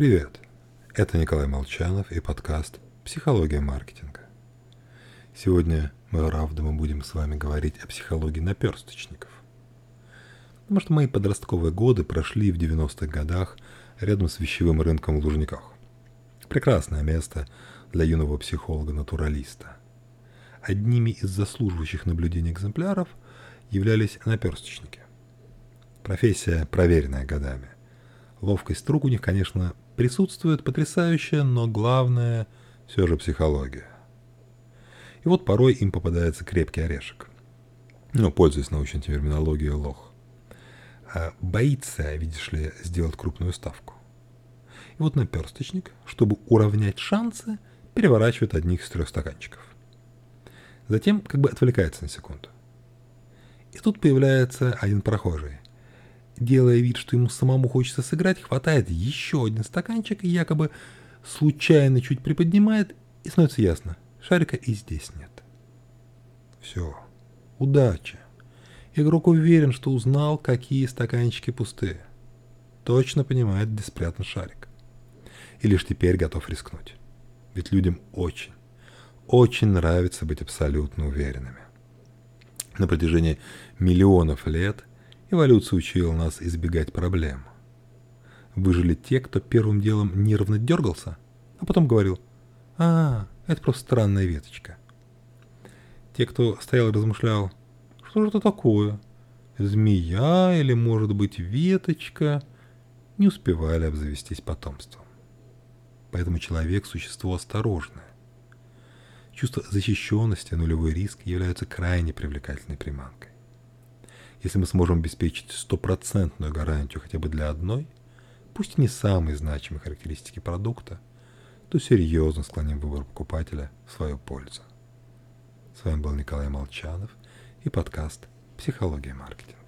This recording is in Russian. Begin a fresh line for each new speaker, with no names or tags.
Привет! Это Николай Молчанов и подкаст «Психология маркетинга». Сегодня мы, мы будем с вами говорить о психологии наперсточников. Потому что мои подростковые годы прошли в 90-х годах рядом с вещевым рынком в Лужниках. Прекрасное место для юного психолога-натуралиста. Одними из заслуживающих наблюдений экземпляров являлись наперсточники. Профессия, проверенная годами – Ловкость рук у них, конечно, присутствует потрясающая, но главное все же психология. И вот порой им попадается крепкий орешек. Ну, пользуясь научной терминологией лох. А боится, видишь ли, сделать крупную ставку. И вот наперсточник, чтобы уравнять шансы, переворачивает одних из трех стаканчиков. Затем как бы отвлекается на секунду. И тут появляется один прохожий – делая вид, что ему самому хочется сыграть, хватает еще один стаканчик и якобы случайно чуть приподнимает, и становится ясно, шарика и здесь нет. Все. Удача. Игрок уверен, что узнал, какие стаканчики пустые. Точно понимает, где спрятан шарик. И лишь теперь готов рискнуть. Ведь людям очень, очень нравится быть абсолютно уверенными. На протяжении миллионов лет – Эволюция учила нас избегать проблем. Выжили те, кто первым делом нервно дергался, а потом говорил «А, это просто странная веточка». Те, кто стоял и размышлял «Что же это такое? Змея или, может быть, веточка?» не успевали обзавестись потомством. Поэтому человек – существо осторожное. Чувство защищенности, нулевой риск являются крайне привлекательной приманкой. Если мы сможем обеспечить стопроцентную гарантию хотя бы для одной, пусть и не самой значимой характеристики продукта, то серьезно склоним выбор покупателя в свою пользу. С вами был Николай Молчанов и подкаст «Психология маркетинга».